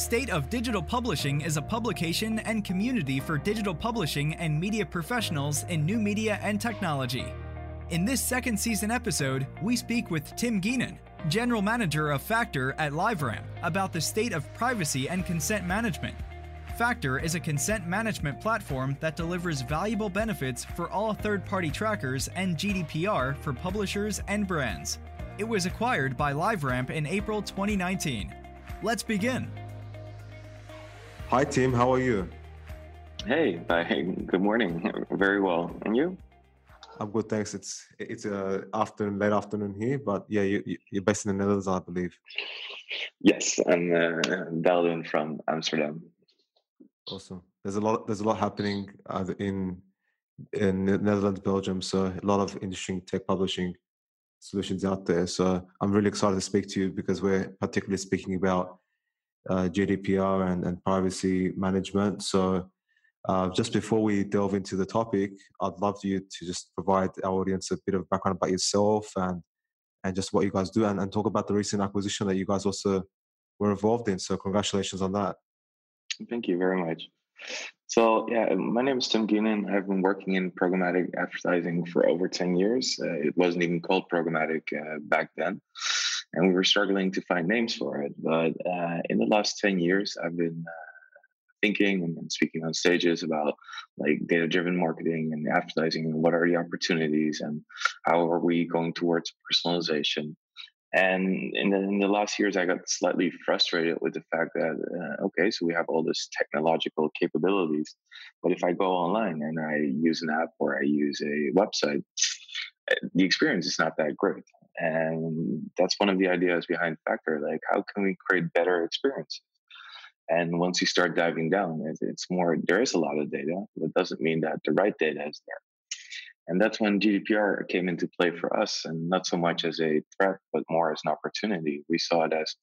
State of Digital Publishing is a publication and community for digital publishing and media professionals in new media and technology. In this second season episode, we speak with Tim Geenen, General Manager of Faktor at LiveRamp, about the state of privacy and consent management. Faktor is a consent management platform that delivers valuable benefits for all third party trackers and GDPR for publishers and brands. It was acquired by LiveRamp in April 2019. Let's begin. Hi, Tim. How are you? Hey, bye. Good morning. Very well. And you? I'm good, thanks. It's it's a afternoon, late afternoon here, but yeah, you, you're based in the Netherlands, I believe. Yes, I'm uh, dialed in from Amsterdam. Awesome. There's a lot. There's a lot happening uh, in in Netherlands, Belgium. So a lot of interesting tech publishing solutions out there. So I'm really excited to speak to you because we're particularly speaking about uh, GDPR and, and privacy management. So uh, just before we delve into the topic, I'd love you to just provide our audience a bit of background about yourself and and just what you guys do and, and talk about the recent acquisition that you guys also were involved in. So congratulations on that. Thank you very much. So yeah, my name is Tim Geenen. I've been working in programmatic advertising for over 10 years. Uh, it wasn't even called programmatic uh, back then. And we were struggling to find names for it. But uh, in the last 10 years, I've been uh, thinking and, speaking on stages about like data driven marketing and advertising and what are the opportunities and how are we going towards personalization and in the, in the last years, I got slightly frustrated with the fact that, uh, okay, so we have all this technological capabilities, but if I go online and I use an app or I use a website, eh, the experience is not that great. And that's one of the ideas behind Faktor. Like, how can we create better experiences? And once you start diving down, it's more, there is a lot of data, but doesn't mean that the right data is there. And that's when GDPR came into play for us, and not so much as a threat, but more as an opportunity. We saw it as,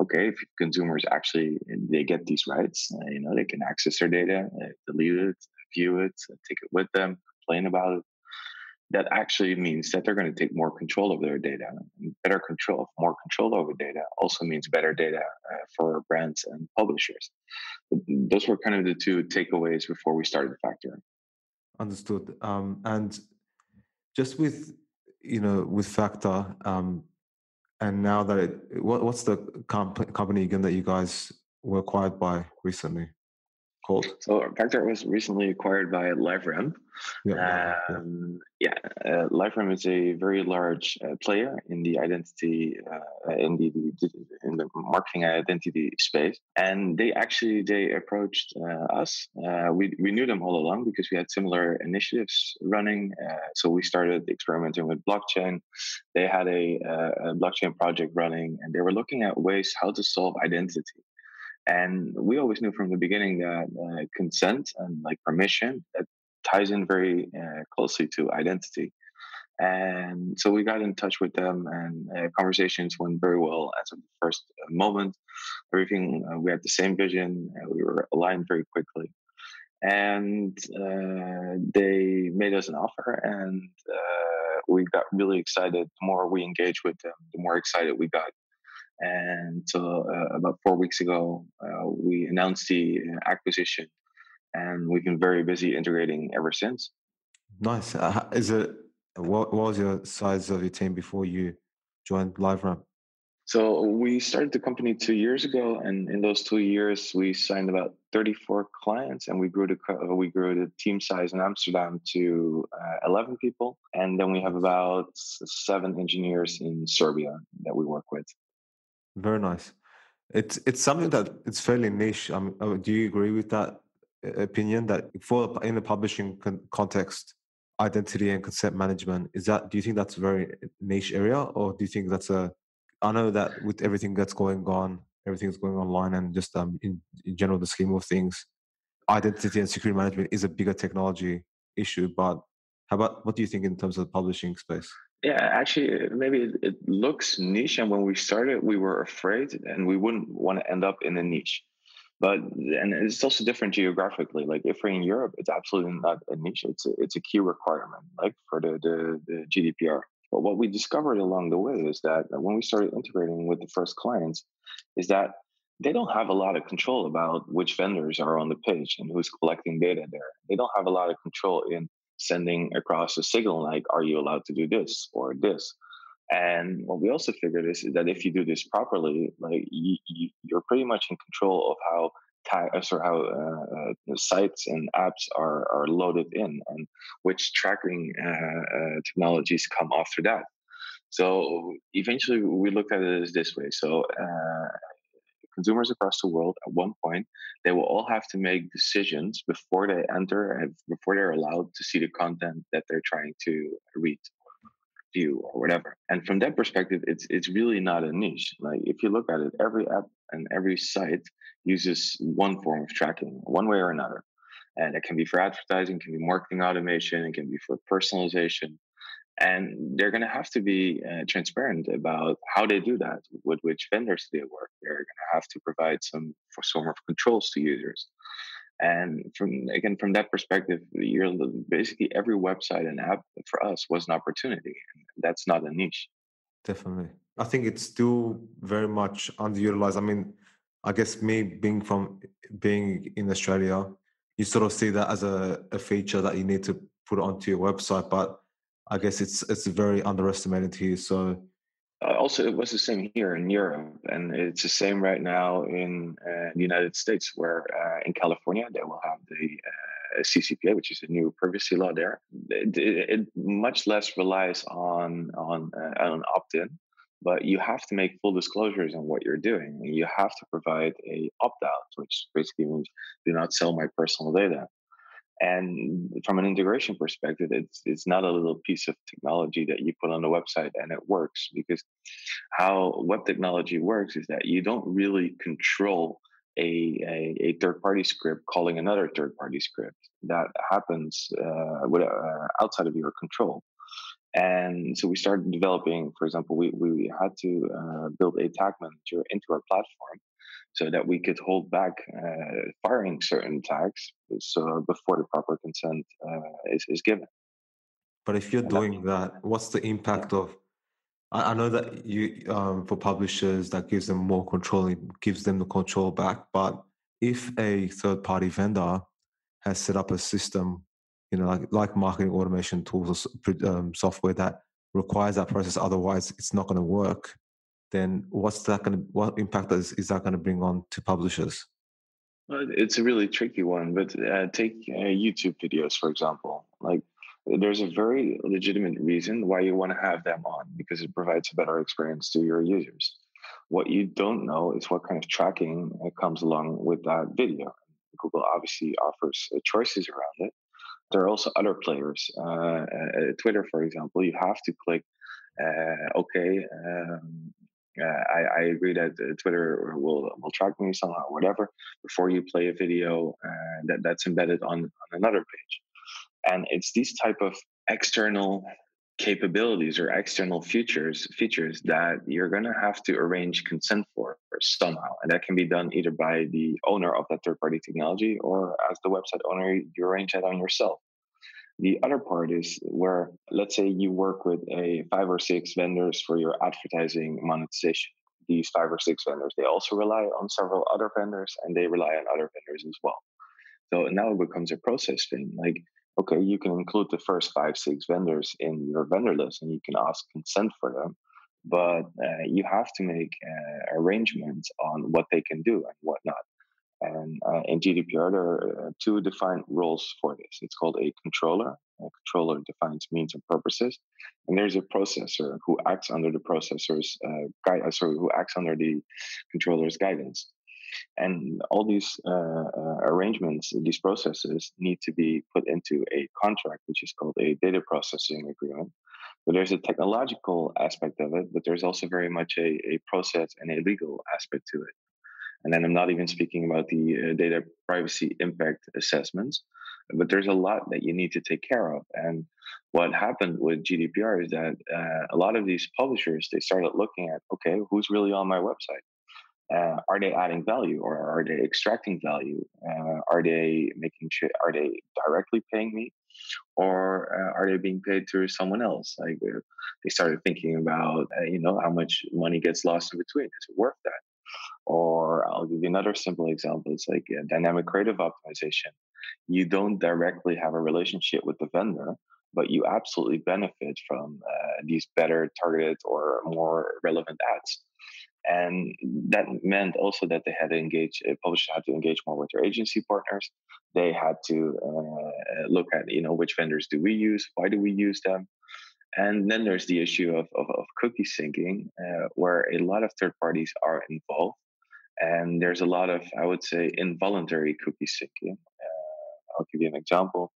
okay, if consumers actually they get these rights, you know, they can access their data, uh, delete it, view it, take it with them, complain about it. That actually means that they're going to take more control of their data. And better control, of more control over data, also means better data uh, for brands and publishers. Those were kind of the two takeaways before we started Faktor. Understood. Um, and just with you know with Faktor, um, and now that it, what, what's the comp- company again that you guys were acquired by recently? Called? So Faktor was recently acquired by LiveRamp. Yeah, um, yeah. yeah uh, LiveRamp is a very large uh, player in the identity, uh, in the, the, in the marketing identity space, and they actually they approached uh, us. Uh, we we knew them all along because we had similar initiatives running. Uh, so we started experimenting with blockchain. They had a, a blockchain project running, and they were looking at ways how to solve identity. And we always knew from the beginning that uh, consent and like permission that ties in very uh, closely to identity. And so we got in touch with them, and uh, conversations went very well as of the first uh, moment. Everything uh, we had the same vision, we were aligned very quickly, and uh, they made us an offer, and we got really excited. The more we engaged with them, the more excited we got and so, uh, about four weeks ago, uh, we announced the uh, acquisition, and we've been very busy integrating ever since. Nice. Uh, is it what, what, was your size of your team before you joined LiveRamp? So we started the company two years ago, and in those two years, we signed about 34 clients, and we grew the we grew the team size in Amsterdam to uh, 11 people, and then we have about seven engineers in Serbia that we work with. Very nice. It's it's something that it's fairly niche. Um, uh, do you agree with that uh, opinion that for in the publishing con- context, identity and consent management is that? Do you think that's a very niche area, or do you think that's a? I know that with everything that's going on, everything's going online, and just um, in, in general, the scheme of things, identity and security management is a bigger technology issue. But how about what do you think in terms of the publishing space? Yeah, actually, maybe it, it, looks niche, and when we started, we were afraid, and we wouldn't want to end up in a niche. But and it's also different geographically. Like if we're in Europe, it's absolutely not a niche; it's a, it's a key requirement, like for the, the the GDPR. But what we discovered along the way is that when we started integrating with the first clients, is that they don't have a lot of control about which vendors are on the page and who's collecting data there. They don't have a lot of control in sending across a signal like, are you allowed to do this or this? And what we also figured is, is that if you do this properly, like you, are pretty much in control of how or how uh, uh, sites and apps are, are loaded in and which tracking uh, uh, technologies come after that. So eventually we looked at it as this way. So uh, consumers across the world at one point they will all have to make decisions before they enter and before they're allowed to see the content that they're trying to read view or whatever. And from that perspective it's it's really not a niche. Like if you look at it every app and every site uses one form of tracking one way or another. And it can be for advertising can be marketing automation it can be for personalization and they're going to have to be uh, transparent about how they do that with which vendors they work. They're going to have to provide some for some of controls to users. And from again from that perspective you're basically every website and app for us was an opportunity that's not a niche. Definitely. I think it's still very much underutilized. I mean i guess me being from being in australia you sort of see that as a, a feature that you need to put onto your website but I guess it's it's very underestimated here. So uh, also, it was the same here in Europe, and it's the same right now in uh, the United States, where uh, in California they will have the uh, CCPA, which is a new privacy law there. It, it, it much less relies on on uh, on opt-in, but you have to make full disclosures on what you're doing. You have to provide a opt-out, which basically means do not sell my personal data. And from an integration perspective, it's it's not a little piece of technology that you put on the website and it works because how web technology works is that you don't really control a, a, a third party script calling another third party script. That happens uh, uh, outside of your control. And so we started developing, for example, we, we had to uh, build a tag manager into our platform so that we could hold back uh, firing certain tags so before the proper consent uh, is, is given. But if you're doing that, what's the impact of? I, I know that you um, for publishers that gives them more control, it gives them the control back. But if a third-party vendor has set up a system, you know, like like marketing automation tools or um, software that requires that process, otherwise it's not going to work then what's that going to what impact is, is that going to bring on to publishers? Well, it's a really tricky one but uh, take uh, youtube videos for example. Like there's a very legitimate reason why you want to have them on because it provides a better experience to your users. What you don't know is what kind of tracking uh, comes along with that video. Google obviously offers uh, choices around it there are also other players uh, twitter for example you have to click uh, okay, um, uh, I, I, agree that uh, Twitter will will track me somehow, whatever. Before you play a video that that's embedded on on another page, and it's these type of external capabilities or external features features that you're going to have to arrange consent for somehow and that can be done either by the owner of that third party technology or as the website owner you arrange that on yourself the other part is where, let's say, you work with a five or six vendors for your advertising monetization. These five or six vendors, they also rely on several other vendors and they rely on other vendors as well. So now it becomes a process thing. Like, okay, you can include the first five, six vendors in your vendor list and you can ask consent for them. But uh, you have to make uh, arrangements on what they can do and what not. And uh, in GDPR, there are uh, two defined roles for this. It's called a controller. A controller defines means and purposes, and there's a processor who acts under the processor's uh, guide. Uh, sorry, who acts under the controller's guidance. And all these uh, uh, arrangements, these processes, need to be put into a contract, which is called a data processing agreement. So there's a technological aspect of it, but there's also very much a, a process and a legal aspect to it. And then I'm not even speaking about the uh, data privacy impact assessments, but there's a lot that you need to take care of. And what happened with GDPR is that uh, a lot of these publishers they started looking at okay, who's really on my website? Uh, are they adding value or are they extracting value? Uh, are they making sure? Are they directly paying me, or uh, are they being paid through someone else? Like uh, they started thinking about, uh, you know, how much money gets lost in between. Is it worth that? or I'll give you another simple example. It's like dynamic creative optimization. You don't directly have a relationship with the vendor, but you absolutely benefit from uh, these better targeted or more relevant ads. And that meant also that they had to engage, uh, publishers had to engage more with their agency partners. They had to uh, look at, you know, which vendors do we use? Why do we use them? And then there's the issue of, of, of cookie syncing, uh, where a lot of third parties are involved. And there's a lot of, I would say, involuntary cookie syncing. Uh, I'll give you an example.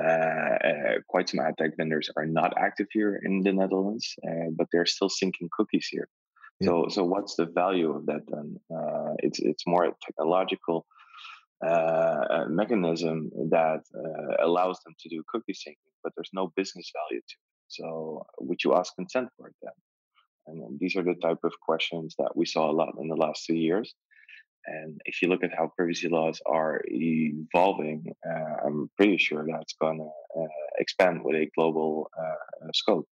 Uh, uh quite some ad tech vendors are not active here in the Netherlands, but they're still syncing cookies here. So, so what's the value of that then? Uh, it's it's more a technological uh, mechanism that uh, allows them to do cookie syncing, but there's no business value to it. So, would you ask consent for it then? And these are the type of questions that we saw a lot in the last two years. And if you look at how privacy laws are evolving, uh, I'm pretty sure that's going to uh, expand with a global uh, scope.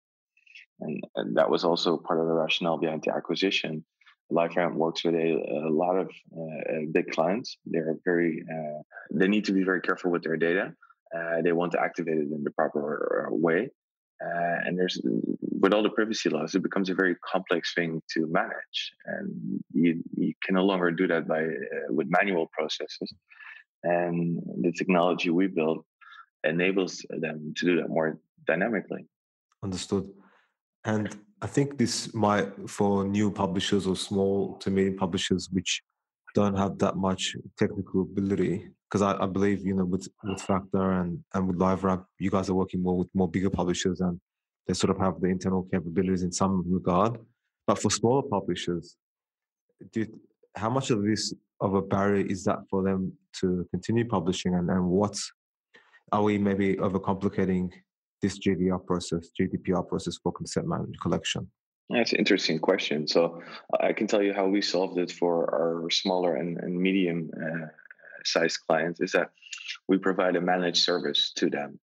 And, and, that was also part of the rationale behind the acquisition. LiveRamp works with a, a lot of uh, big clients. They're very, uh, they need to be very careful with their data. Uh, they want to activate it in the proper way. Uh, and there's with all the privacy laws, it becomes a very complex thing to manage, and you, you can no longer do that by uh, with manual processes. And the technology we build enables them to do that more dynamically. Understood. And I think this might for new publishers or small to medium publishers which don't have that much technical ability because I, I, believe you know with with Faktor and and with LiveRamp, you guys are working more with more bigger publishers and they sort of have the internal capabilities in some regard. But for smaller publishers, do how much of this of a barrier is that for them to continue publishing and, and what's are we maybe overcomplicating this GDPR process, GDPR process for consent management collection? That's an interesting question. So I can tell you how we solved it for our smaller and, and medium uh, sized clients is that we provide a managed service to them.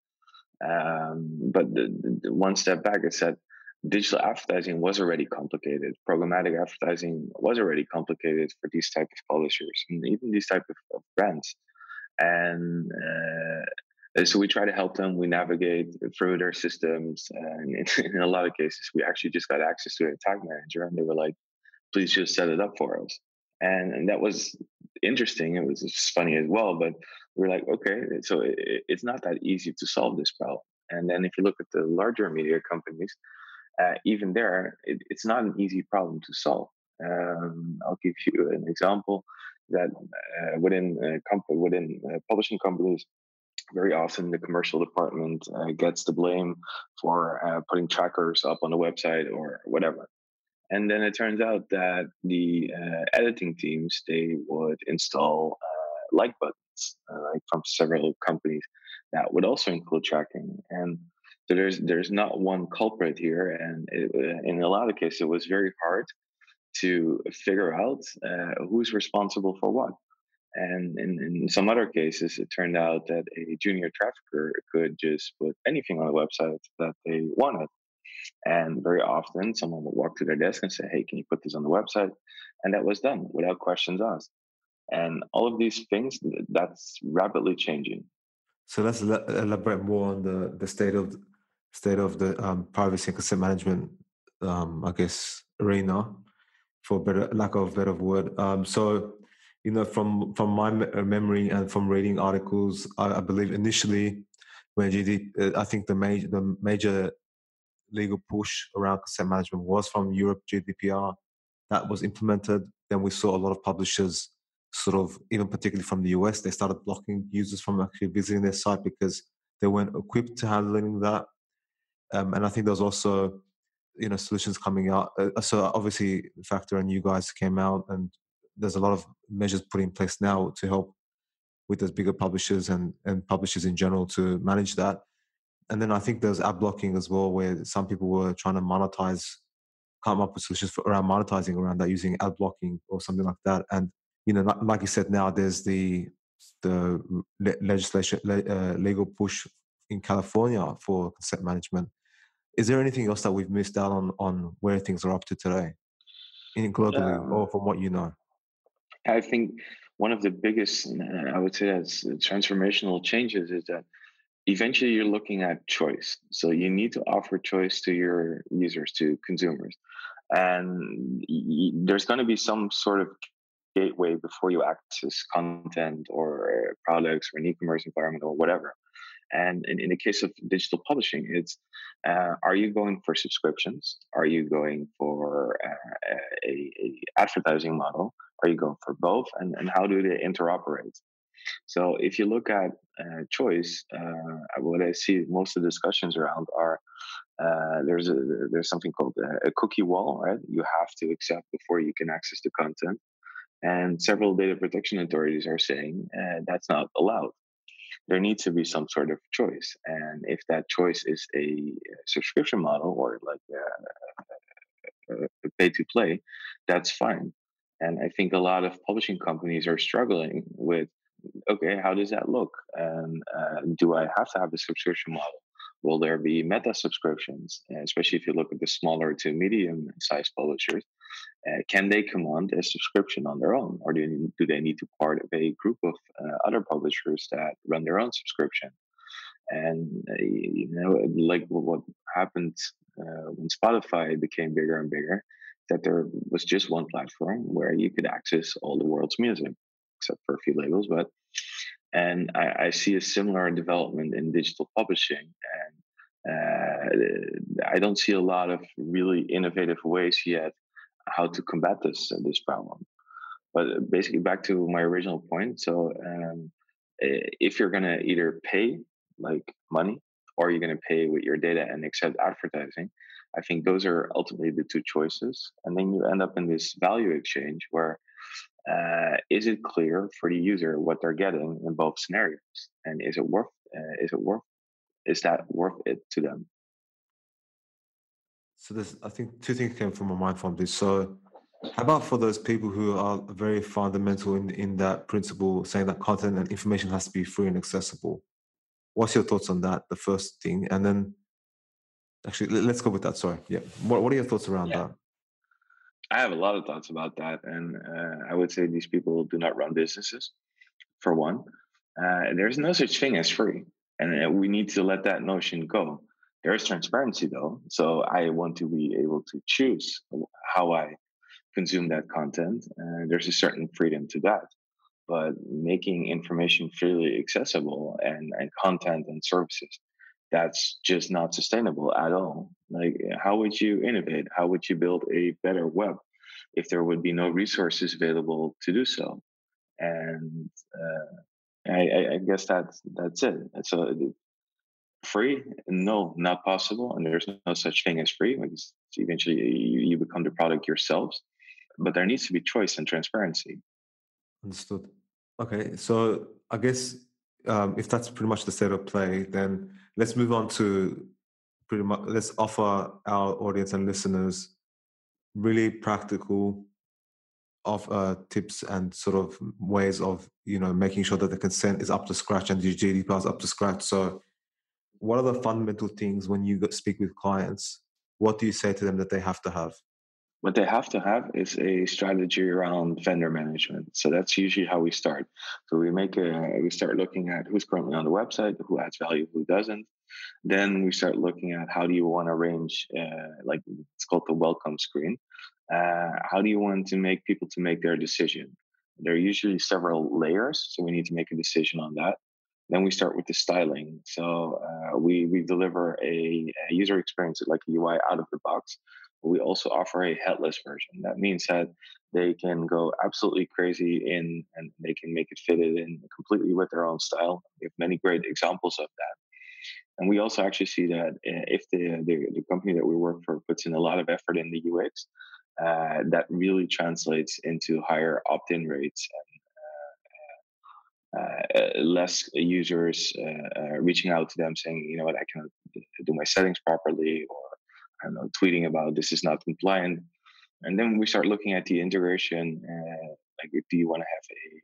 Um, but the, the one step back, is that digital advertising was already complicated. Programmatic advertising was already complicated for these type of publishers and even these type of, of brands. And uh, so we try to help them. We navigate through their systems, and in, a lot of cases, we actually just got access to a tag manager, and they were like, "Please just set it up for us." And, and that was interesting. It was funny as well, but we are like, okay, so it, it's not that easy to solve this problem. And then if you look at the larger media companies, uh, even there, it, it's not an easy problem to solve. Um, I'll give you an example that uh, within uh, within uh, publishing companies, very often the commercial department uh, gets the blame for uh, putting trackers up on the website or whatever. And then it turns out that the uh, editing teams they would install uh, like buttons, uh, like from several companies, that would also include tracking. And so there's there's not one culprit here, and it, in a lot of cases, it was very hard to figure out who's responsible for what. And in, in some other cases, it turned out that a junior trafficker could just put anything on the website that they wanted. And very often, someone would walk to their desk and say, Hey, can you put this on the website? And that was done without questions asked. And all of these things, that's rapidly changing. So let's elaborate more on the, the state of state of the um, privacy and consent management, um, I guess, arena, for better lack of better word. Um, so, you know, from from my uh, memory and from reading articles, I, I believe initially when GD, uh, I think the major the major legal push around consent management was from Europe GDPR that was implemented. Then we saw a lot of publishers sort of, even particularly from the US, they started blocking users from actually visiting their site because they weren't equipped to handling that. Um, and I think there's also, you know, solutions coming out. Uh, so obviously, Faktor and you guys came out, and there's a lot of measures put in place now to help with those bigger publishers and, and publishers in general to manage that and then I think there's ad blocking as well, where some people were trying to monetize, come up with solutions for, around monetizing around that using ad blocking or something like that. And you know, like you said, now there's the the legislation uh, legal push in California for consent management. Is there anything else that we've missed out on on where things are up to today, in globally, or from what you know? I think one of the biggest, I would say, as transformational changes is that eventually you're looking at choice. So you need to offer choice to your users, to consumers. And there's going to be some sort of gateway before you access content or products or an e-commerce environment or whatever. And in, in the case of digital publishing, it's uh, are you going for subscriptions? Are you going for uh, a, a, advertising model? Are you going for both? And, and how do they interoperate? So if you look at uh, choice, uh, what I see most of the discussions around are uh, there's a there's something called a, cookie wall, right? You have to accept before you can access the content. And several data protection authorities are saying uh, that's not allowed. There needs to be some sort of choice. And if that choice is a subscription model or like a, a pay to play, that's fine. And I think a lot of publishing companies are struggling with okay, how does that look? And uh, do I have to have a subscription model? Will there be meta subscriptions, especially if you look at the smaller to medium sized publishers? Uh, can they command a subscription on their own, or do, do they need to part of a group of uh, other publishers that run their own subscription? And uh, you know, like what happened uh, when Spotify became bigger and bigger, that there was just one platform where you could access all the world's music, except for a few labels. But and I, I see a similar development in digital publishing, and uh, I don't see a lot of really innovative ways yet how to combat this uh, this problem. But uh, basically, back to my original point. So, um, if you're going to either pay like money or you're going to pay with your data and accept advertising, I think those are ultimately the two choices. And then you end up in this value exchange where uh, is it clear for the user what they're getting in both scenarios, and is it worth uh, is it worth is that worth it to them? So there's, I think, two things came from my mind from this. So, how about for those people who are very fundamental in in that principle, saying that content and information has to be free and accessible? What's your thoughts on that? The first thing, and then actually, let's go with that. Sorry, yeah. What What are your thoughts around yeah. that? I have a lot of thoughts about that, and uh, I would say these people do not run businesses. For one, uh, there's no such thing as free, and uh, we need to let that notion go there is transparency though. So I want to be able to choose how I consume that content. And there's a certain freedom to that. But making information freely accessible and, and content and services, that's just not sustainable at all. Like, how would you innovate? How would you build a better web if there would be no resources available to do so? And uh, I, I, guess that's that's it. So free? No not possible and there's no such thing as free eventually you, you become the product yourselves but there needs to be choice and transparency. Understood. Okay so i guess um, if that's pretty much the state of play then let's move on to pretty much let's offer our audience and listeners really practical of uh, tips and sort of ways of you know making sure that the consent is up to scratch and the GDPR is up to scratch. So what are the fundamental things when you speak with clients? What do you say to them that they have to have? What they have to have is a strategy around vendor management. So that's usually how we start. So we make a we start looking at who's currently on the website, who adds value, who doesn't. Then we start looking at how do you want to arrange, uh, like it's called the welcome screen. Uh, how do you want to make people to make their decision? There are usually several layers, so we need to make a decision on that. Then we start with the styling. So uh, we we deliver a, a, user experience like a UI out of the box. We also offer a headless version. That means that they can go absolutely crazy in and they can make it fit it in completely with their own style. We have many great examples of that. And we also actually see that uh, if the, the, the company that we work for puts in a lot of effort in the UX, uh, that really translates into higher opt-in rates and less users uh, uh, reaching out to them saying, you know what, I cannot do my settings properly, or I don't know, tweeting about this is not compliant. And then we start looking at the integration. like, do you want to have a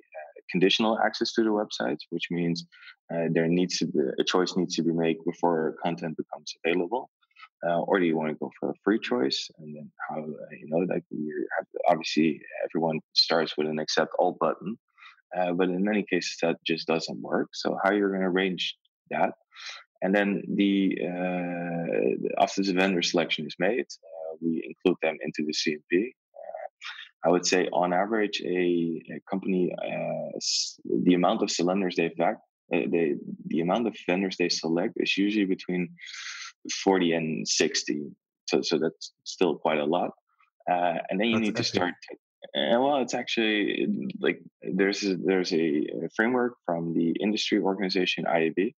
conditional access to the website, which means uh, there needs to be a choice needs to be made before content becomes available, uh, or do you want to go for a free choice? And then how uh, you know like you have obviously everyone starts with an accept all button, uh, but in many cases that just doesn't work. So how you're going to arrange that, and then the uh, after the vendor selection is made, uh, we include them into the CMP. I would say on average, a, a company, uh, the amount of cylinders they vac, uh, they, the amount of vendors they select is usually between 40 and 60. So, so that's still quite a lot. Uh, and then you that's need to start. And well, it's actually like there's a, there's a framework from the industry organization IAB. It's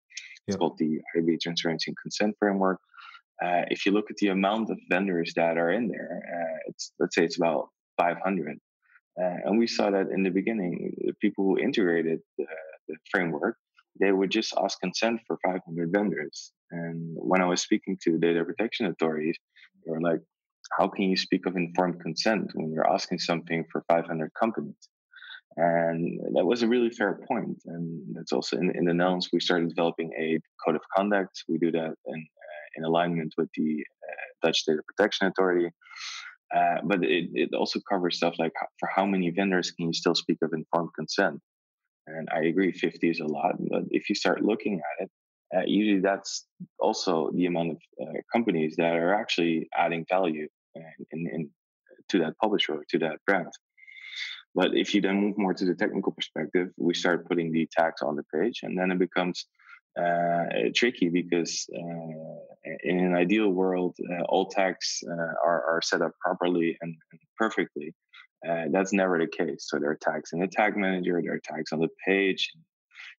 yep. called the IAB Transparency and Consent Framework. Uh, if you look at the amount of vendors that are in there, uh, it's let's say it's about 500. Uh, and we saw that in the beginning, the people who integrated the, the framework, they would just ask consent for 500 vendors. And when I was speaking to data protection authorities, they were like, how can you speak of informed consent when you're asking something for 500 companies? And that was a really fair point. And that's also in, in the Netherlands, we started developing a code of conduct. We do that in, uh, in alignment with the uh, Dutch Data Protection Authority. Uh, but it, it also covers stuff like for how many vendors can you still speak of informed consent? And I agree, 50 is a lot. But if you start looking at it, uh, usually that's also the amount of uh, companies that are actually adding value in, in, to that publisher or to that brand. But if you then move more to the technical perspective, we start putting the tags on the page, and then it becomes uh, tricky because uh, in an ideal world, uh, all tags are, are set up properly and, and perfectly. that's never the case. So there are tags in the tag manager, there are tags on the page,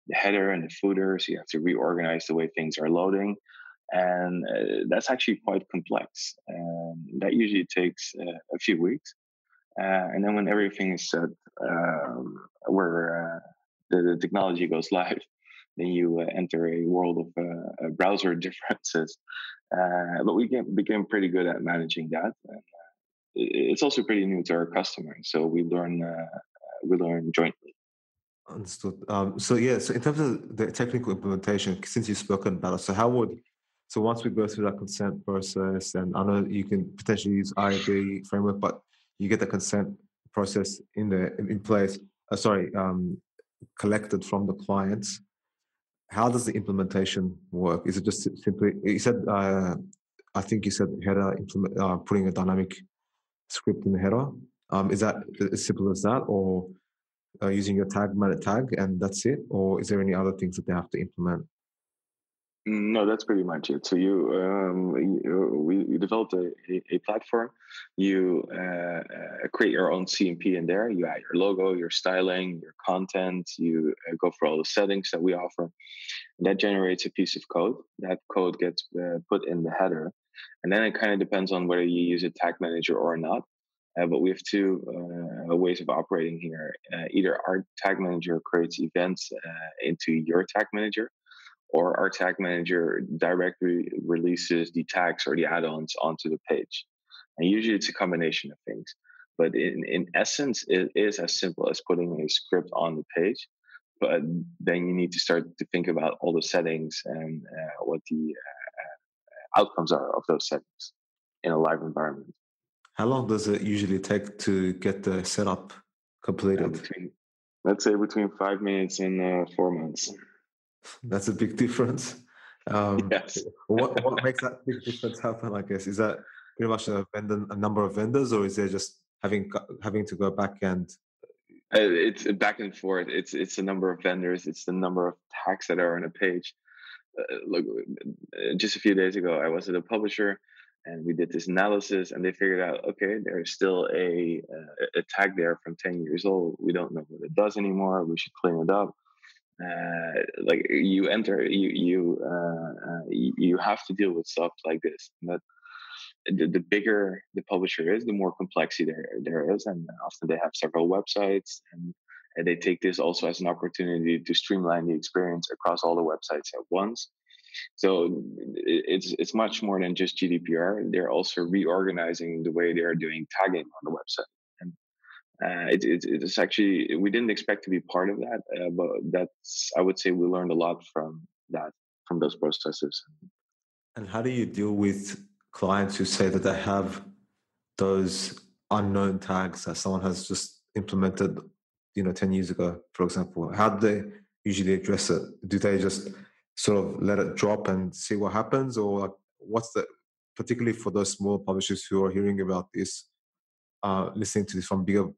the header and the footer. So you have to reorganize the way things are loading. And uh, that's actually quite complex. And that usually takes uh, a few weeks. Uh, and then when everything is set, um, where the, the, technology goes live, then you uh, enter a world of uh, browser differences. Uh, but we get, became pretty good at managing that. And, it's also pretty new to our customers, so we learn we learn jointly. Understood. Um, so yeah, so in terms of the technical implementation, since you've spoken about it, so how would so once we go through that consent process, and I know you can potentially use IAB framework, but you get the consent process in the in place. Uh, sorry, um, collected from the clients how does the implementation work? Is it just simply? You said, uh, I think you said header implement, uh, putting a dynamic script in the header. Um, is that as simple as that, or uh, using your tag meta tag and that's it, or is there any other things that they have to implement? No, that's pretty much it. So you, um, you, we, you developed a, a, platform. You uh, uh, create your own CMP in there. You add your logo, your styling, your content. You uh, go for all the settings that we offer. That generates a piece of code. That code gets uh, put in the header, and then it kind of depends on whether you use a tag manager or not. Uh, but we have two uh, ways of operating here. either our tag manager creates events into your tag manager or our tag manager directly releases the tags or the add-ons onto the page. And usually it's a combination of things. But in, in essence, it is as simple as putting a script on the page. But then you need to start to think about all the settings and uh, what the uh, outcomes are of those settings in a live environment. How long does it usually take to get the setup completed? Uh, between, let's say between five minutes and uh, four months. That's a big difference. Um, yes. what what makes that big difference happen? I guess is that pretty much a vendor, a number of vendors, or is there just having having to go back and uh, it's back and forth. It's it's the number of vendors. It's the number of tags that are on a page. Uh, look, uh, just a few days ago, I was at a publisher, and we did this analysis, and they figured out, okay, there's still a uh, a tag there from ten years old. We don't know what it does anymore. We should clean it up uh, like you enter you you uh, uh, you have to deal with stuff like this. But the, the bigger the publisher is the more complexity there there is. And often they have several websites and, and they take this also as an opportunity to streamline the experience across all the websites at once. So it's it's much more than just GDPR. They're also reorganizing the way they are doing tagging on the website uh, it, it, it's actually we didn't expect to be part of that, uh, but that's I would say we learned a lot from that from those processes. And how do you deal with clients who say that they have those unknown tags that someone has just implemented, you know, 10 years ago, for example? How do they usually address it? Do they just sort of let it drop and see what happens? Or what's the, particularly for those small publishers who are hearing about this, uh, listening to this from bigger,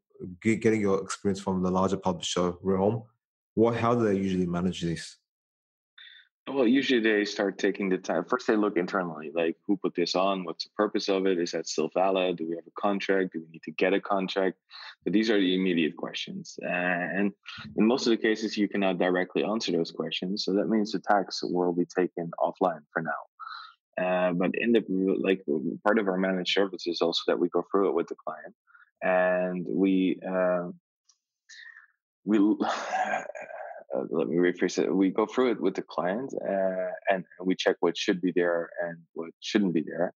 getting your experience from the larger publisher realm, what, how do they usually manage this? Well, usually they start taking the time. First, they look internally, like who put this on? What's the purpose of it? Is that still valid? Do we have a contract? Do we need to get a contract? But these are the immediate questions. And in most of the cases, you cannot directly answer those questions. So that means the tax will be taken offline for now. Uh, but in the like part of our managed service is also that we go through it with the client, and we uh, we let me rephrase it. We go through it with the client uh, and we check what should be there and what shouldn't be there.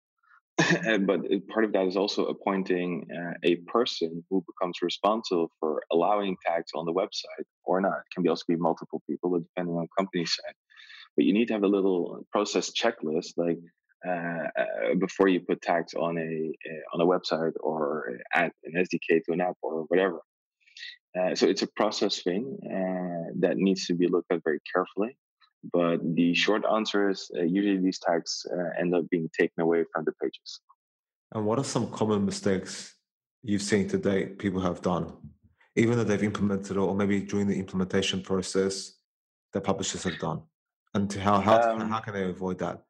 but part of that is also appointing uh, a person who becomes responsible for allowing tags on the website or not. It can be also be multiple people, depending on company size. But you need to have a little process checklist, like uh, uh, before you put tags on a on a website or add an SDK to an app or whatever. Uh, so it's a process thing uh, that needs to be looked at very carefully. But the short answer is uh, usually these tags uh, end up being taken away from the pages. And what are some common mistakes you've seen to date people have done, even though they've implemented it, or maybe during the implementation process that publishers have done? And how how, um, how can they avoid that?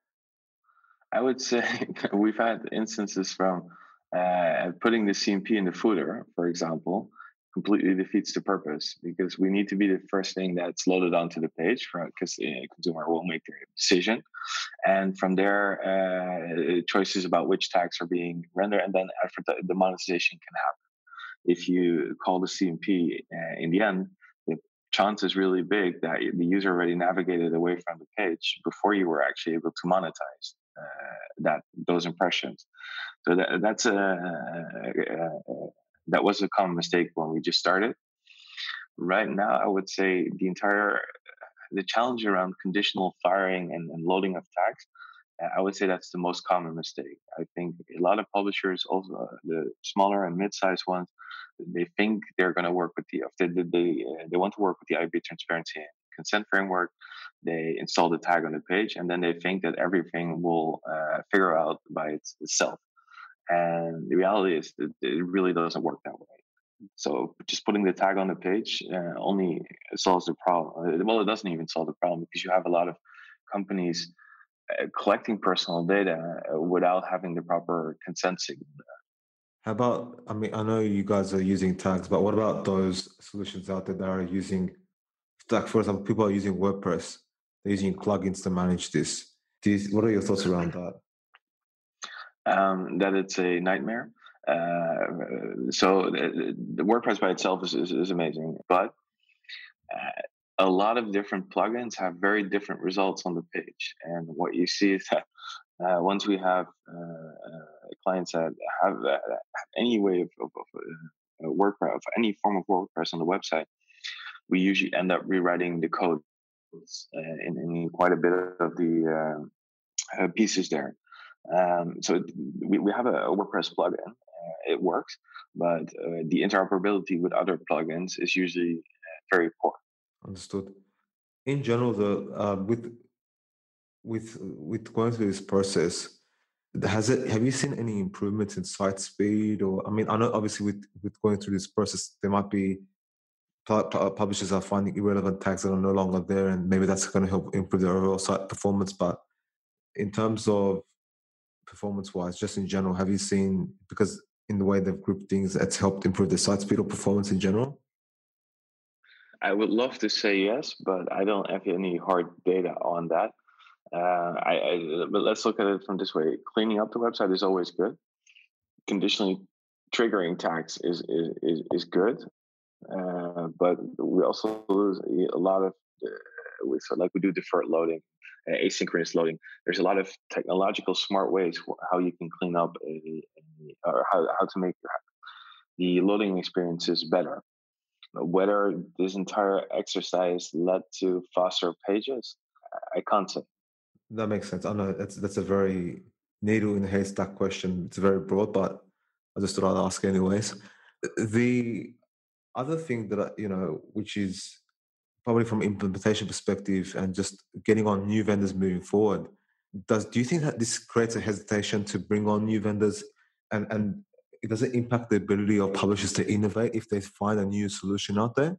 I would say we've had instances from uh, putting the CMP in the footer, for example, completely defeats the purpose because we need to be the first thing that's loaded onto the page because uh, consumer will make their decision. And from there uh, choices about which tags are being rendered and then the, the monetization can happen. If you call the cmp uh, in the end the chance is really big that the user already navigated away from the page before you were actually able to monetize. uh, that those impressions so that, that's a, that was a common mistake when we just started. Right now, I would say the entire the challenge around conditional firing and, and loading of tags, uh, I would say that's the most common mistake. I think a lot of publishers, also uh, the smaller and mid-sized ones, they think they're going to work with the they they, uh, they want to work with the IAB transparency consent framework. They install the tag on the page, and then they think that everything will uh, figure out by itself. And the reality is that it really doesn't work that way. So just putting the tag on the page uh, only solves the problem. Uh, well, it doesn't even solve the problem because you have a lot of companies uh, collecting personal data uh, without having the proper consent signal. How about? I mean, I know you guys are using tags, but what about those solutions out there that are using, like for example, people are using WordPress. They're using plugins to manage this. These, what are your thoughts around that? um, that it's a nightmare. Uh, so the, the, WordPress by itself is, is, is amazing, but uh, a lot of different plugins have very different results on the page. And what you see is that uh, once we have uh, uh, clients that have uh, any way of, of, of WordPress, of any form of WordPress on the website, we usually end up rewriting the code in, in, quite a bit of the pieces there. Um, so we, we have a, WordPress plugin. Uh, it works, but uh, the interoperability with other plugins is usually uh, very poor. Understood. In general, the uh, with with with going through this process, has it have you seen any improvements in site speed? Or I mean, I know obviously with with going through this process, there might be publishers are finding irrelevant tags that are no longer there, and maybe that's going to help improve their overall site performance. But in terms of performance wise, just in general, have you seen because in the way they've grouped things, it's helped improve the site speed or performance in general? I would love to say yes, but I don't have any hard data on that. Uh, I, I, but let's look at it from this way: cleaning up the website is always good. Conditionally triggering tags is is is, is good, uh, but we also lose a lot of. Uh, we, so like we do deferred loading uh, asynchronous loading. There's a lot of technological smart ways how you can clean up a, a or how, how to make the loading experiences better. Whether this entire exercise led to faster pages, I can't say. That makes sense. I know that's that's a very needle in the haystack question. It's very broad, but I just thought I'd ask anyways. The other thing that you know, which is probably from implementation perspective and just getting on new vendors moving forward, does do you think that this creates a hesitation to bring on new vendors and and it does it impact the ability of publishers to innovate if they find a new solution out there?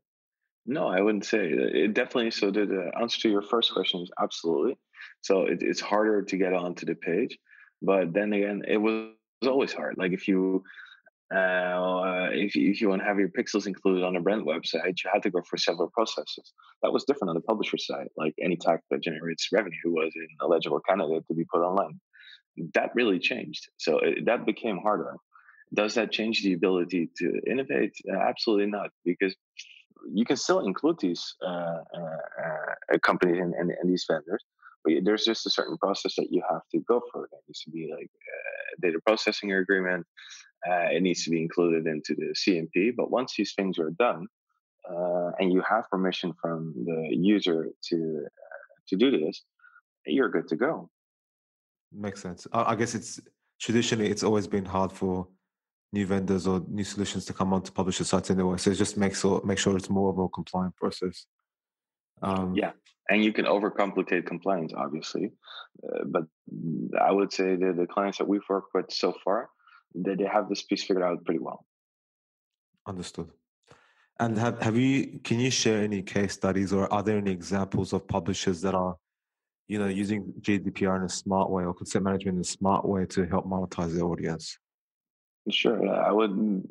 No, I wouldn't say uh, it. Definitely. So the, answer to your first question is absolutely. So it, it's harder to get onto the page, but then again, it was always hard. Like if you uh, if, you, if you want to have your pixels included on a brand website, you had to go for several processes. That was different on the publisher side. Like any tag that generates revenue was an eligible candidate to be put online. That really changed. So it, that became harder. Does that change the ability to innovate? Uh, absolutely not, because you can still include these uh, uh, uh companies and, and, and, these vendors, but there's just a certain process that you have to go through. There needs to be like data processing agreement. Uh, it needs to be included into the CMP. But once these things are done, uh, and you have permission from the user to to do this, you're good to go. Makes sense. I guess it's traditionally it's always been hard for new vendors or new solutions to come onto publisher sites anyway. So it just makes sure make sure it's more of a compliant process. Um, yeah, and you can overcomplicate compliance, obviously, uh, but I would say that the clients that we've worked with so far, they, they have this piece figured out pretty well. Understood. And have have you? Can you share any case studies, or are there any examples of publishers that are, you know, using GDPR in a smart way or consent management in a smart way to help monetize their audience? Sure, I would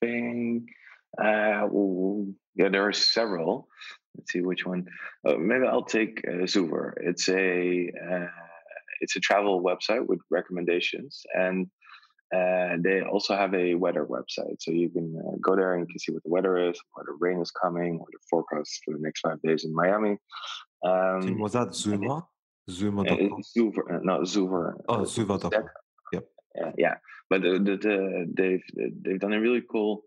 think. Uh, well, yeah, there are several. Let's see which one. Uh, maybe I'll take uh, Zoover. It's a uh, it's a travel website with recommendations, and uh, they also have a weather website, so you can uh, go there and you can see what the weather is, what the rain is coming, or the forecast for the next five days in Miami. Um, was that Zuma? Zuma.com? Uh, Zoover, no, Zoover. Oh, Zoover.com. Yep. yeah. But the, the, the, they've they've done a really cool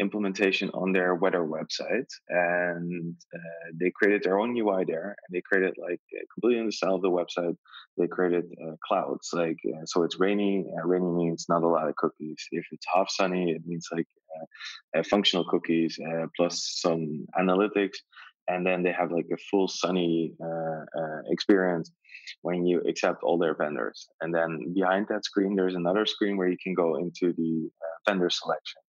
implementation on their weather website and uh, they created their own ui there and they created like completely in the style of the website. They created uh, clouds like uh, so it's rainy rainy means not a lot of cookies. If it's half sunny it means like uh, uh, functional cookies uh, plus some analytics and then they have like a full sunny experience when you accept all their vendors. And then behind that screen, there's another screen where you can go into the uh, vendor selection.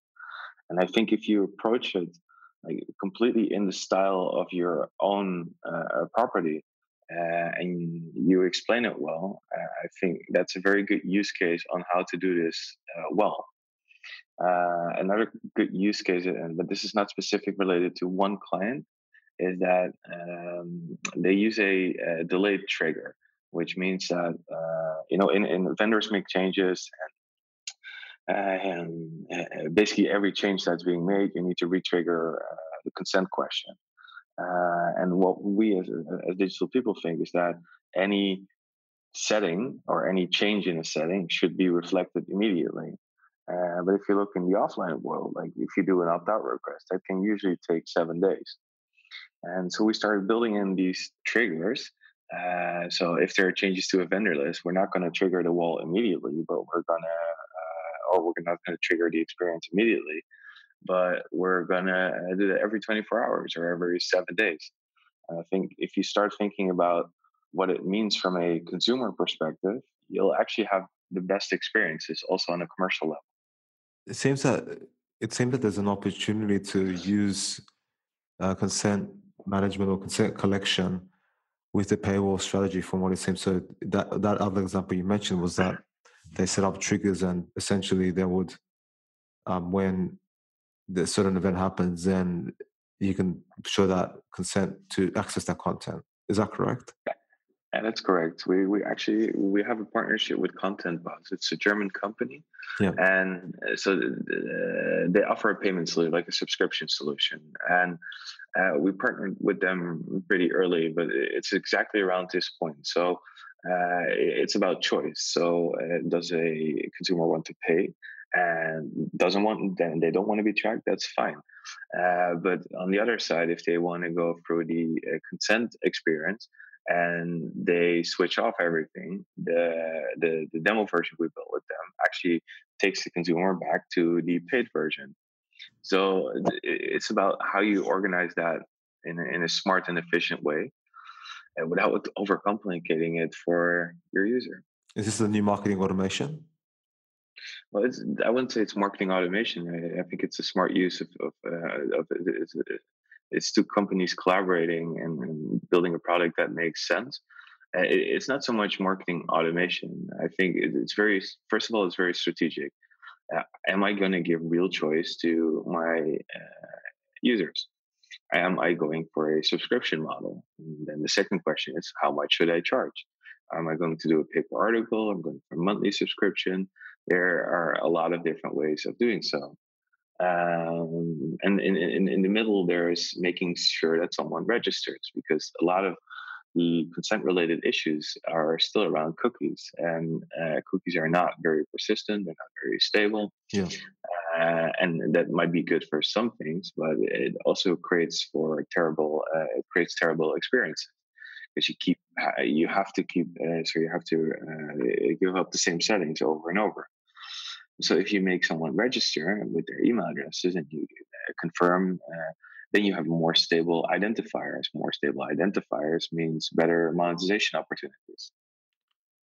And I think if you approach it like completely in the style of your own uh, property uh, and you explain it well, uh, I think that's a very good use case on how to do this uh, well. Uh, another good use case, but this is not specific related to one client, is that um, they use a, a, delayed trigger which means that uh, you know, in, in vendors make changes and, uh, and uh, basically every change that's being made, you need to retrigger uh, the consent question. Uh, and what we as, as digital people think is that any setting or any change in a setting should be reflected immediately. But if you look in the offline world, like if you do an opt-out request, that can usually take seven days. And so we started building in these triggers uh, so if there are changes to a vendor list, we're not going to trigger the wall immediately, but we're going to, uh, or we're not going to trigger the experience immediately, but we're going to do that every 24 hours or every seven days. And I think if you start thinking about what it means from a consumer perspective, you'll actually have the best experiences also on a commercial level. It seems that it seems that there's an opportunity to use uh, consent management or consent collection with the paywall strategy from what it seems. So that that other example you mentioned was that they set up triggers and essentially they would um, when the certain event happens, then you can show that consent to access that content. Is that correct? Yeah, that's correct. We we actually we have a partnership with Contentpass. It's a German company, yeah. and uh, so uh, they offer a payment solution, like a subscription solution. And uh, we partnered with them pretty early, but it's exactly around this point. So uh, it's about choice. So uh, does a consumer want to pay? and doesn't want then they don't want to be tracked that's fine uh, but on the other side if they want to go through the uh, consent experience and they switch off everything, the, the, the demo version we built with them actually takes the consumer back to the paid version. So it's about how you organize that in a, in a smart and efficient way, and without overcomplicating it for your user. Is this a new marketing automation? Well, it's, I wouldn't say it's marketing automation. I, I think it's a smart use of, of, uh, of it's, it's two companies collaborating and, and, building a product that makes sense. Uh, it, it's not so much marketing automation. I think it, it's very, first of all, it's very strategic. Uh, am I going to give real choice to my uh, users? Am I going for a subscription model? And then the second question is, how much should I charge? Am I going to do a paper article? I'm going for a monthly subscription. There are a lot of different ways of doing so. Um, and in, in, in the middle, there is making sure that someone registers because a lot of the consent related issues are still around cookies, and uh, cookies are not very persistent, they're not very stable. Yeah. Uh, and that might be good for some things, but it also creates for terrible, uh, it creates terrible experiences because you keep, you have to keep, uh, so you have to uh, give up the same settings over and over. So if you make someone register with their email addresses and you uh, confirm, uh, then you have more stable identifiers. More stable identifiers means better monetization opportunities.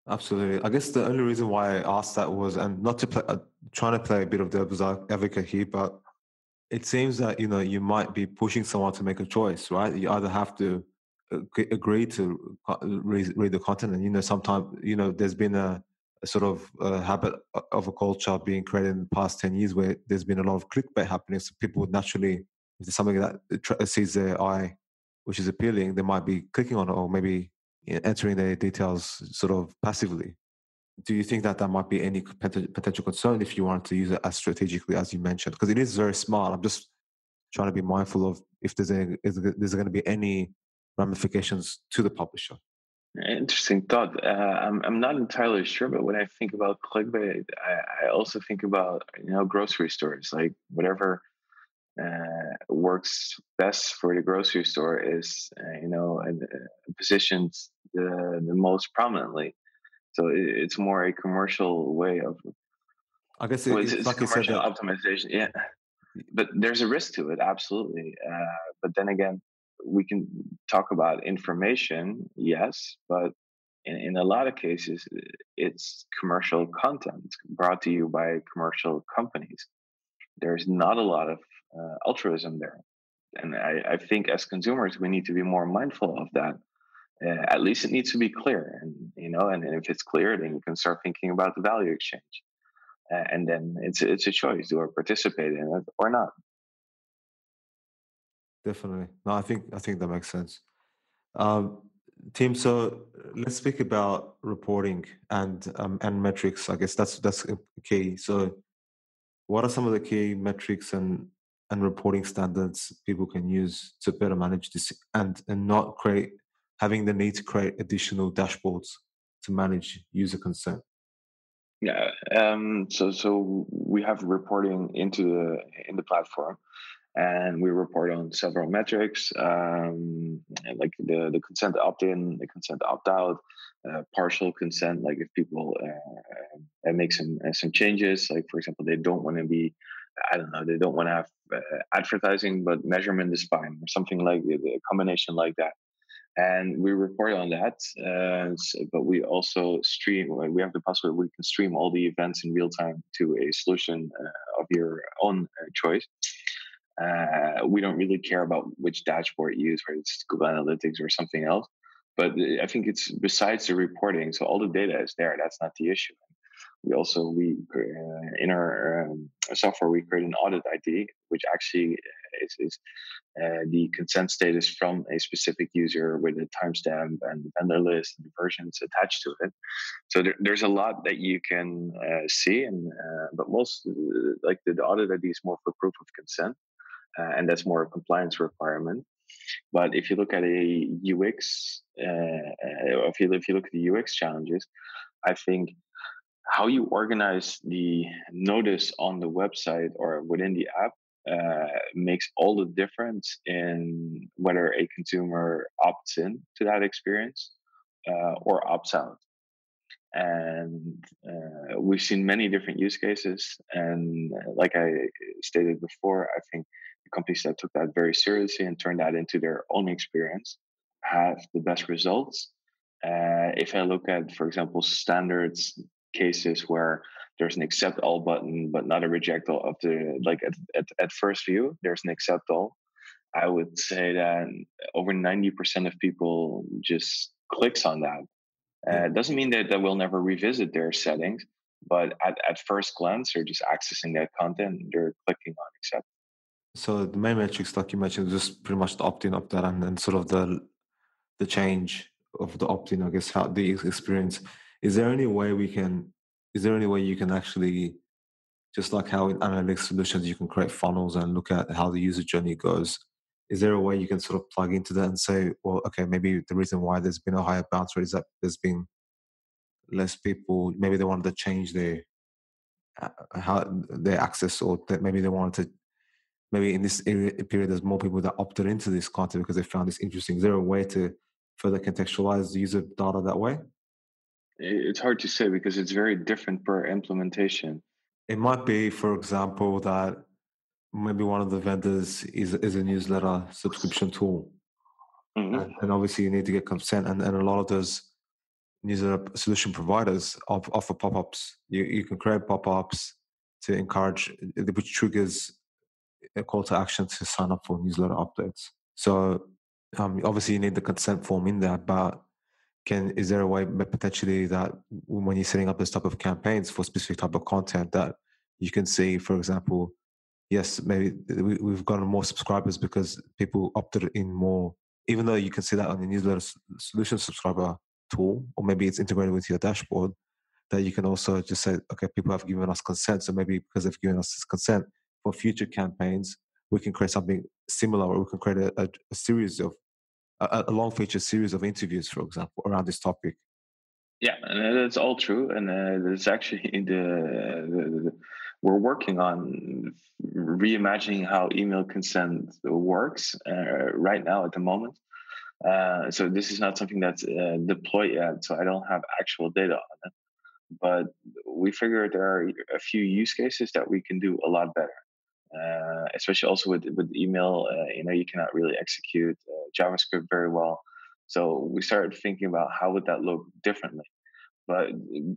Absolutely. I guess the only reason why I asked that was, and not to play, uh, trying to play a bit of devil's advocate here, but it seems that you know you might be pushing someone to make a choice, right? You either have to uh, agree to read, read the content, and you know sometimes you know there's been a sort of a habit uh, of a culture being created in the past 10 years where there's been a lot of clickbait happening. So people would naturally, if there's something that sees their eye, which is appealing, they might be clicking on it or maybe entering their details sort of passively. Do you think that that might be any potential concern if you wanted to use it as strategically as you mentioned? Because it is very smart. I'm just trying to be mindful of if there's a, is there going to be any ramifications to the publisher. Interesting thought. Uh, I'm I'm not entirely sure, but when I think about clickbait, I, I also think about you know grocery stores. Like whatever uh, works best for the grocery store is uh, you know uh, positioned the the most prominently. So it, it's more a commercial way of. I guess it, well, it's, it's, it's like commercial optimization. Yeah, but there's a risk to it, absolutely. Uh, but then again, we can talk about information, yes, but in, in a lot of cases, it's commercial content brought to you by commercial companies. There's not a lot of uh, altruism there. And I, I, think as consumers, we need to be more mindful of that. Uh, at least it needs to be clear. And, you know, and, and if it's clear, then you can start thinking about the value exchange. Uh, and then it's, it's a choice. Do I participate in it or not? Definitely. No, I think I think that makes sense. Um, Tim, so let's speak about reporting and um, and metrics. I guess that's that's key. So, what are some of the key metrics and and reporting standards people can use to better manage this and and not create having the need to create additional dashboards to manage user consent? Yeah. Um, so so we have reporting into the in the platform and we report on several metrics um, like the, the consent opt-in the consent opt-out uh, partial consent like if people uh, uh, make some uh, some changes like for example they don't want to be i don't know they don't want to have uh, advertising but measurement is fine or something like a combination like that. And we report on that uh, but we also stream we have the possibility we can stream all the events in real time to a solution of your own choice uh, we don't really care about which dashboard you use, whether it's Google Analytics or something else. But uh, I think it's besides the reporting, so all the data is there. That's not the issue. We also we uh, in our um, software we create an audit ID, which actually is, is uh, the consent status from a specific user with a timestamp and vendor list and versions attached to it. So there, there's a lot that you can uh, see, and uh, but most uh, like the, the audit ID is more for proof of consent uh, and that's more a compliance requirement. But if you look at a UX, uh, uh, if you if you look at the UX challenges, I think how you organize the notice on the website or within the app uh, makes all the difference in whether a consumer opts in to that experience uh, or opts out. And uh, we've seen many different use cases. And uh, like I stated before, I think companies that took that very seriously and turned that into their own experience have the best results. Uh, if I look at, for example, standards cases where there's an accept all button but not a reject all of the like at, at, at first view there's an accept all i would say that over 90% of people just clicks on that uh, it doesn't mean that they will never revisit their settings but at, at first glance they're just accessing that content they're clicking on accept so the main metrics like you mentioned just pretty much the opt-in there and then sort of the the change of the opt-in i guess how the experience. Is there any way we can is there any way you can actually just like how in analytics solutions you can create funnels and look at how the user journey goes is there a way you can sort of plug into that and say well okay maybe the reason why there's been a higher bounce rate is that there's been less people maybe they wanted to change their uh, how their access or that maybe they wanted to maybe in this period there's more people that opted into this content because they found this interesting is there a way to further contextualize the user data that way it's hard to say because it's very different per implementation. It might be, for example, that maybe one of the vendors is is a newsletter subscription tool, mm-hmm. and, and, obviously you need to get consent, and, and a lot of those newsletter solution providers offer pop ups. You you can create pop ups to encourage, which triggers a call to action to sign up for newsletter updates. So um, obviously you need the consent form in there, but can is there a way potentially that when you're setting up this type of campaigns for specific type of content that you can see for example yes maybe we've gotten more subscribers because people opted in more even though you can see that on the newsletter solution subscriber tool or maybe it's integrated with your dashboard that you can also just say okay people have given us consent so maybe because they've given us this consent for future campaigns we can create something similar or we can create a, a, a series of a, a long feature series of interviews, for example, around this topic. Yeah, and that's all true, and uh, it's actually the, the, the, we're working on reimagining how email consent works uh, right now at the moment. Uh, so this is not something that's uh, deployed yet, so I don't have actual data on it. But we figured there are a few use cases that we can do a lot better uh, especially also with with email. Uh, you know, you cannot really execute uh, JavaScript very well. So we started thinking about how would that look differently, but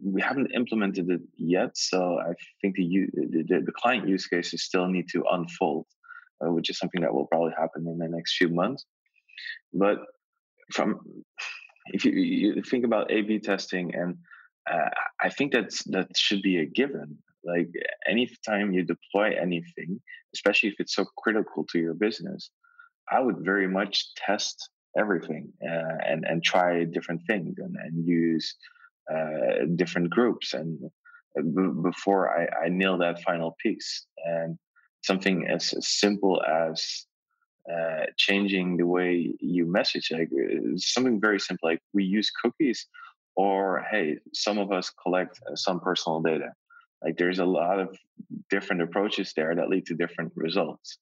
we haven't implemented it yet. So I think the the, the client use cases still need to unfold, uh, which is something that will probably happen in the next few months. But from if you, you think about A/B testing, and uh, I think that's that should be a given. Like anytime you deploy anything, especially if it's so critical to your business, I would very much test everything uh, and and try different things and, and use uh, different groups. And uh, b- before I, I nail that final piece and something as, simple as uh, changing the way you message like uh, something very simple like we use cookies or hey some of us collect uh, some personal data like there's a lot of different approaches there that lead to different results.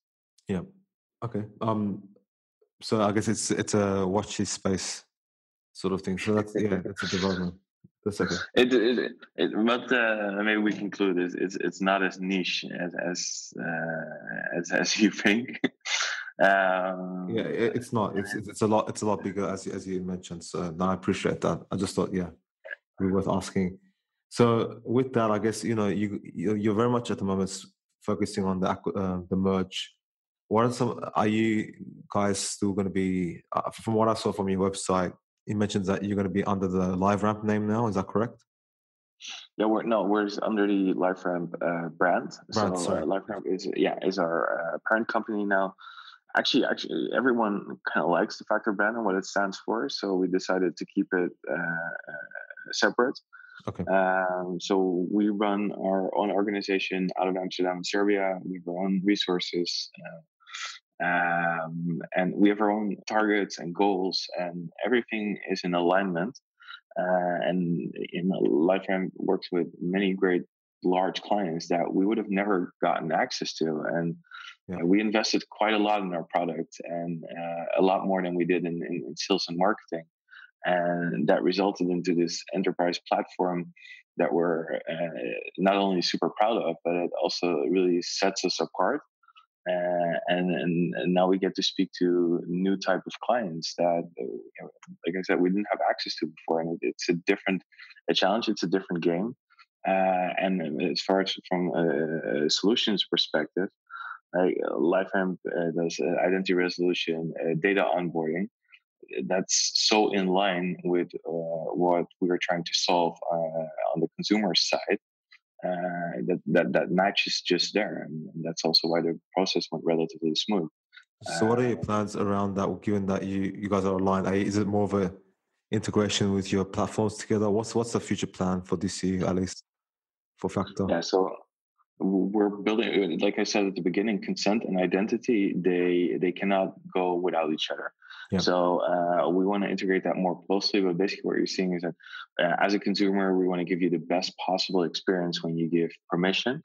Yeah. Okay. Um so i guess it's it's a watch this space sort of thing. So that's yeah that's a development. That's okay. It, it, it but uh, maybe we conclude it's, it's it's not as niche as as uh, as, as you think. Um, yeah it's not. It's, it's a lot it's a lot bigger as as you mentioned. So no i appreciate that. I just thought yeah we worth asking so with that, I guess you know you you're very much at the moment focusing on the uh, the merge. What are some? Are you guys still going to be? Uh, from what I saw from your website, it mentions that you're going to be under the LiveRamp name now. Is that correct? Yeah, we're no, we're under the LiveRamp uh, brand. brand so uh, LiveRamp is yeah is our uh, parent company now. Actually, actually, everyone kind of likes the Faktor brand and what it stands for, so we decided to keep it uh, uh, separate. Okay. Um, so we run our own organization out of Amsterdam, Serbia. We have our own resources. Uh, um, and we have our own targets and goals, and everything is in alignment. Uh, and in LiveRamp works with many great large clients that we would have never gotten access to. And Yeah. we invested quite a lot in our product and uh, a lot more than we did in, in, in, sales and marketing. And that resulted into this enterprise platform that we're uh, not only super proud of, but it also really sets us apart. Uh, and, and, and now we get to speak to new type of clients that, uh, you know, like I said, we didn't have access to before, and it's a different a challenge. It's a different game. Uh, and as far as from a, solutions perspective, like LiveRamp uh, does uh, identity resolution, uh, data onboarding. That's so in line with uh, what we are trying to solve uh, on the consumer side. Uh, that, that that matches just there, and, that's also why the process went relatively smooth. So, what are your uh, plans around that? Given that you you guys are aligned, is it more of a integration with your platforms together? What's what's the future plan for DC at least? for Faktor? Yeah, so we're building like i said at the beginning consent and identity they they cannot go without each other so uh, we want to integrate that more closely but basically what you're seeing is that uh, as a consumer we want to give you the best possible experience when you give permission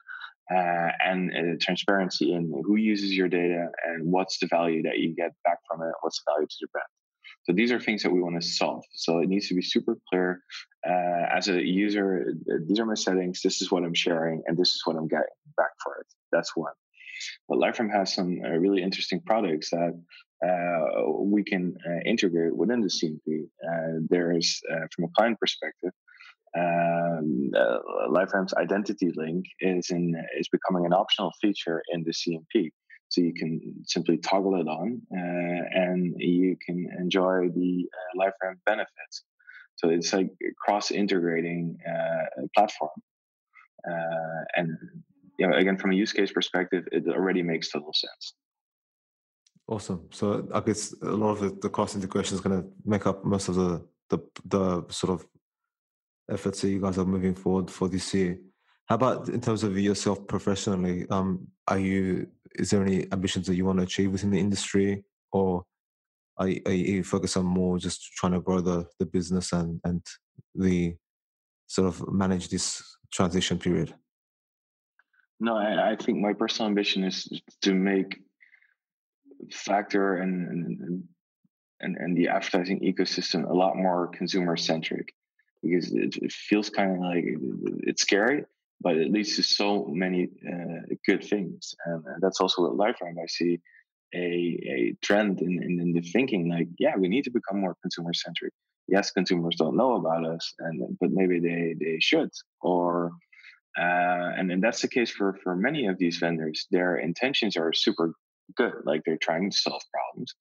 uh, and uh, transparency in who uses your data and what's the value that you get back from it what's the value to the brand so these are things that we want to solve. So it needs to be super clear. Uh, as a user, these are my settings. This is what I'm sharing, and this is what I'm getting back for it. That's one. But LiveRamp has some uh, really interesting products that uh, we can uh, integrate within the CMP. Uh, there's, uh, from a client perspective, um, identity link is in is becoming an optional feature in the CMP. So you can simply toggle it on uh, and you can enjoy the uh, benefits. So it's like cross integrating uh, platform. Uh, and you know, again, from a use case perspective, it already makes total sense. Awesome. So I guess a lot of the, the cross integration is going to make up most of the, the the sort of efforts that you guys are moving forward for this year. How about in terms of yourself professionally? Um, are you is there any ambitions that you want to achieve within the industry, or are you, are you focused on more just trying to grow the the business and and the sort of manage this transition period? No, I, I think my personal ambition is to make Faktor and, and and the advertising ecosystem a lot more consumer centric because it, it feels kind of like it's scary but it leads to so many uh, good things. And, that's also what LiveRamp I see a, a trend in, in, in, the thinking like, yeah, we need to become more consumer centric. Yes, consumers don't know about us, and but maybe they they should. Or uh, and and that's the case for for many of these vendors. Their intentions are super good, like they're trying to solve problems.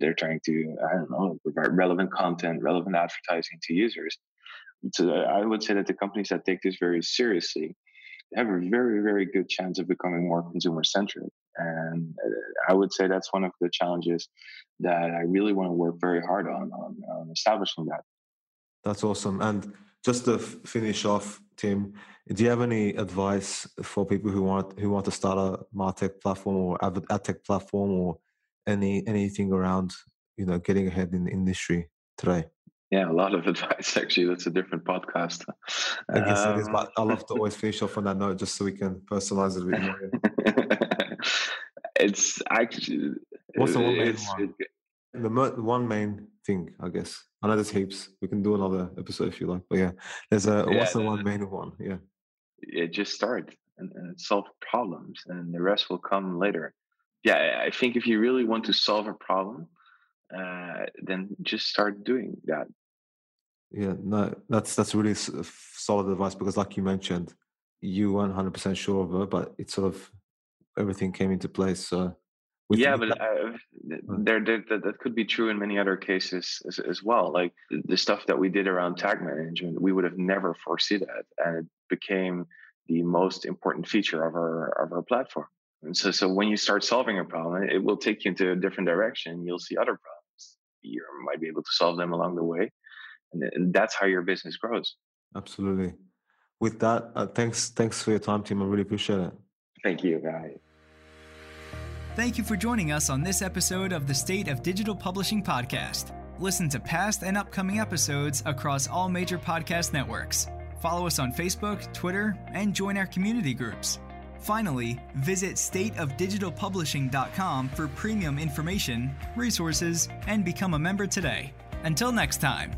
They're trying to I don't know provide relevant content, relevant advertising to users. So I would say that the companies that take this very seriously have a very, very good chance of becoming more consumer centric. And uh, I would say that's one of the challenges that I really want to work very hard on, on, on establishing that. That's awesome. And just to finish off, Tim, do you have any advice for people who want who want to start a martech platform or ad, tech platform or any anything around you know getting ahead in the industry today? Yeah, a lot of advice actually. That's a different podcast. I guess um, it is, but I love to always finish off on that note just so we can personalize it a bit more. it's actually what's the one main one? The one main thing, I guess. I know there's heaps. We can do another episode if you like. But yeah, there's a yeah, what's the one main one? Yeah. Yeah, just start and, and solve problems, and the rest will come later. Yeah, I think if you really want to solve a problem, uh, then just start doing that. Yeah, no, that's that's really solid advice because, like you mentioned, you weren't hundred percent sure of it, but it sort of everything came into place. So yeah, but uh, there, there that, that could be true in many other cases as, as, well. Like the stuff that we did around tag management, we would have never foreseen that, and it became the most important feature of our of our platform. And so, so when you start solving a problem, it will take you into a different direction. You'll see other problems. You might be able to solve them along the way, and, and that's how your business grows. Absolutely. With that, uh, thanks thanks for your time, Tim. I really appreciate it. Thank you, guys. Thank you for joining us on this episode of the State of Digital Publishing podcast. Listen to past and upcoming episodes across all major podcast networks. Follow us on Facebook, Twitter, and join our community groups. Finally, visit stateofdigitalpublishing.com for premium information, resources, and become a member today. Until next time.